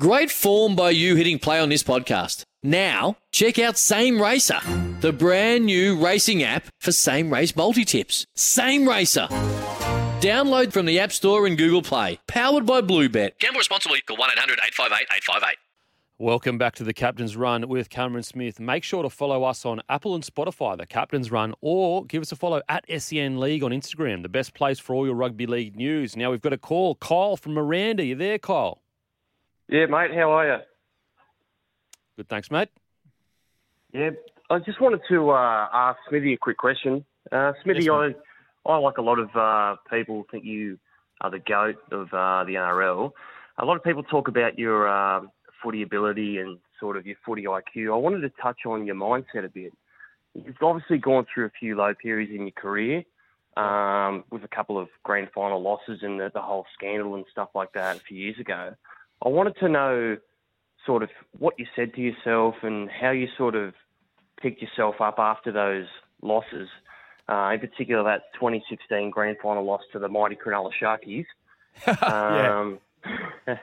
Great form by you hitting play on this podcast. Now, check out Same Racer, the brand new racing app for same race multi tips. Same Racer. Download from the App Store and Google Play. Powered by Bluebet. Gamble responsibly. Call 1 800 858 858. Welcome back to the Captain's Run with Cameron Smith. Make sure to follow us on Apple and Spotify, the Captain's Run, or give us a follow at SEN League on Instagram, the best place for all your rugby league news. Now we've got a call. Kyle from Miranda. You there, Kyle? Yeah, mate. How are you? Good, thanks, mate. Yeah, I just wanted to uh, ask Smithy a quick question. Uh, Smithy, Yes, I, I like a lot of uh, people think you are the goat of uh, the NRL. A lot of people talk about your uh, footy ability and sort of your footy IQ. I wanted to touch on your mindset a bit. You've obviously gone through a few low periods in your career, um, with a couple of grand final losses and the, the whole scandal and stuff like that a few years ago. I wanted to know sort of what you said to yourself and how you sort of picked yourself up after those losses. Uh, in particular, that 2016 grand final loss to the mighty Cronulla Sharkies. Um,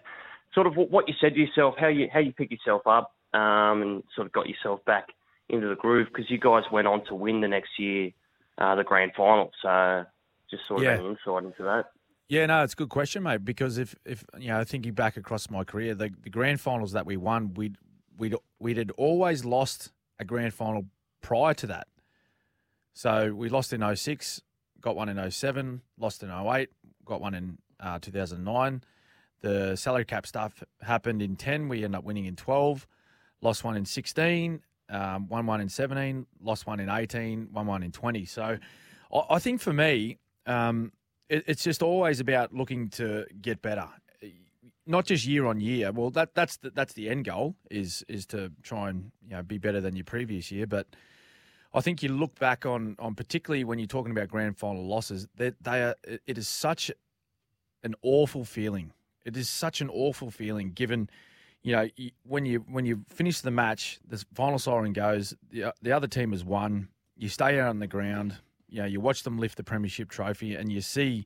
sort of what you said to yourself, how you how you picked yourself up, um, and sort of got yourself back into the groove because you guys went on to win the next year uh, the grand final. So just sort of Yeah. an insight into that. Yeah, no, it's a good question, mate. Because if, if you know, thinking back across my career, the, the grand finals that we won, we'd we'd we'd had always lost a grand final prior to that. So we lost in 06, got one in 07, lost in 08, got one in uh, 2009. The salary cap stuff happened in 10. We ended up winning in 12, lost one in 16, um, won one in 17, lost one in 18, won one in 20. So I, I think for me, um, it, it's just always about looking to get better, not just year on year. Well, that that's the, that's the end goal is is to try and you know be better than your previous year. But I think you look back on on particularly when you're talking about grand final losses, that they are it- it is such an awful feeling. It is such an awful feeling given. You know, when you when you finish the match, the final siren goes. The, the other team has won. You stay out on the ground. You know, you watch them lift the premiership trophy, and you see,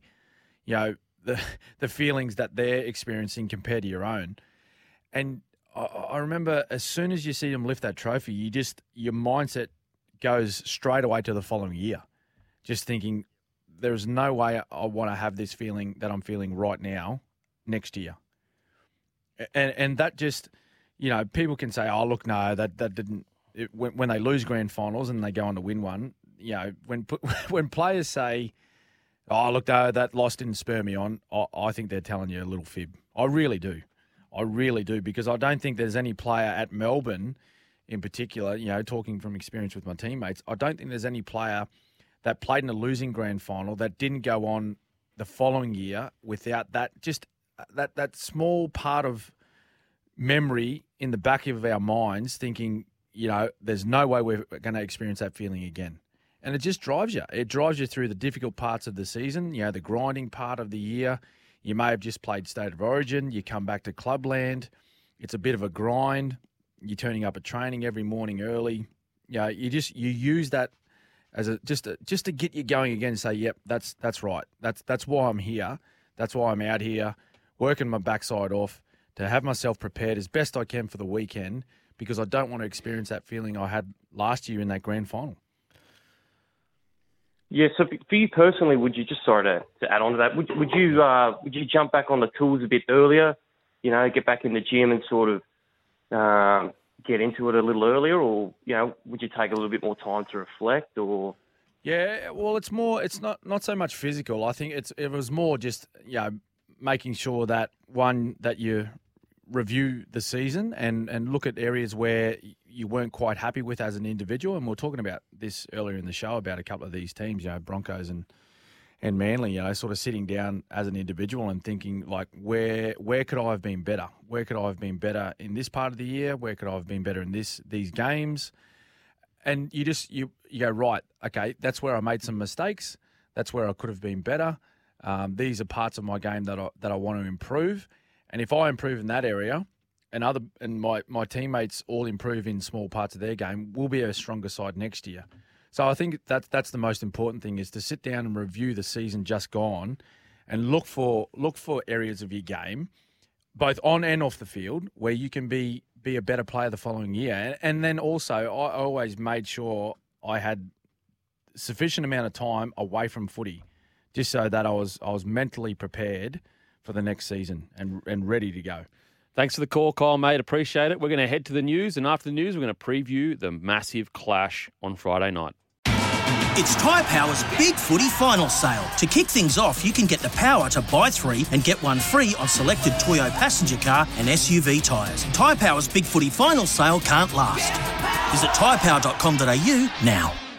you know, the the feelings that they're experiencing compared to your own. And I, I remember as soon as you see them lift that trophy, you just your mindset goes straight away to the following year, just thinking there's no way I want to have this feeling that I'm feeling right now next year. And and that just, you know, people can say, "Oh, look, no, that that didn't." It, when, when they lose grand finals and they go on to win one, you know, when when players say, "Oh, look, no, that loss didn't spur me on," I, I think they're telling you a little fib. I really do. I really do because I don't think there's any player at Melbourne, in particular, you know, talking from experience with my teammates, I don't think there's any player that played in a losing grand final that didn't go on the following year without that just uh, that that small part of memory in the back of our minds thinking, you know, there's no way we're going to experience that feeling again. And it just drives you. It drives you through the difficult parts of the season, you know, the grinding part of the year. You may have just played State of Origin. You come back to clubland. It's a bit of a grind. You're turning up at training every morning early. You know, you just you use that as a just a, just to get you going again. And say, yep, that's that's right. That's that's why I'm here. That's why I'm out here working my backside off to have myself prepared as best I can for the weekend because I don't want to experience that feeling I had last year in that grand final. Yeah, so for- you personally, would you just sorry to, to add on to that? Would would you uh, would you jump back on the tools a bit earlier? You know, get back in the gym and sort of um, get into it a little earlier, or you know, would you take a little bit more time to reflect? Or Yeah, well, it's more. It's not not so much physical. I think it's it was more just you know making sure that one that you review the season and and look at areas where you weren't quite happy with as an individual. And we are talking about this earlier in the show about a couple of these teams, you know, Broncos and and Manly. You know, sort of sitting down as an individual and thinking like, where where could I have been better? Where could I have been better in this part of the year? Where could I have been better in this these games? and you just you you go right okay that's where i made some mistakes that's where i could have been better um, these are parts of my game that I, that I want to improve and if i improve in that area and other and my, my teammates all improve in small parts of their game we'll be a stronger side next year so i think that that's the most important thing is to sit down and review the season just gone and look for look for areas of your game both on and off the field, where you can be be a better player the following year. And, and then also, I always made sure I had sufficient amount of time away from footy, just so that I was I was mentally prepared for the next season and and ready to go. Thanks for the call, Kyle, mate. Appreciate it. We're going to head to the news, and after the news, we're going to preview the massive clash on Friday night. It's Tyre Power's Big Footy Final Sale. To kick things off, you can get the power to buy three and get one free on selected Toyo passenger car and SUV tyres. Tyre Power's Big Footy Final Sale can't last. Visit tyrepower.com.au now.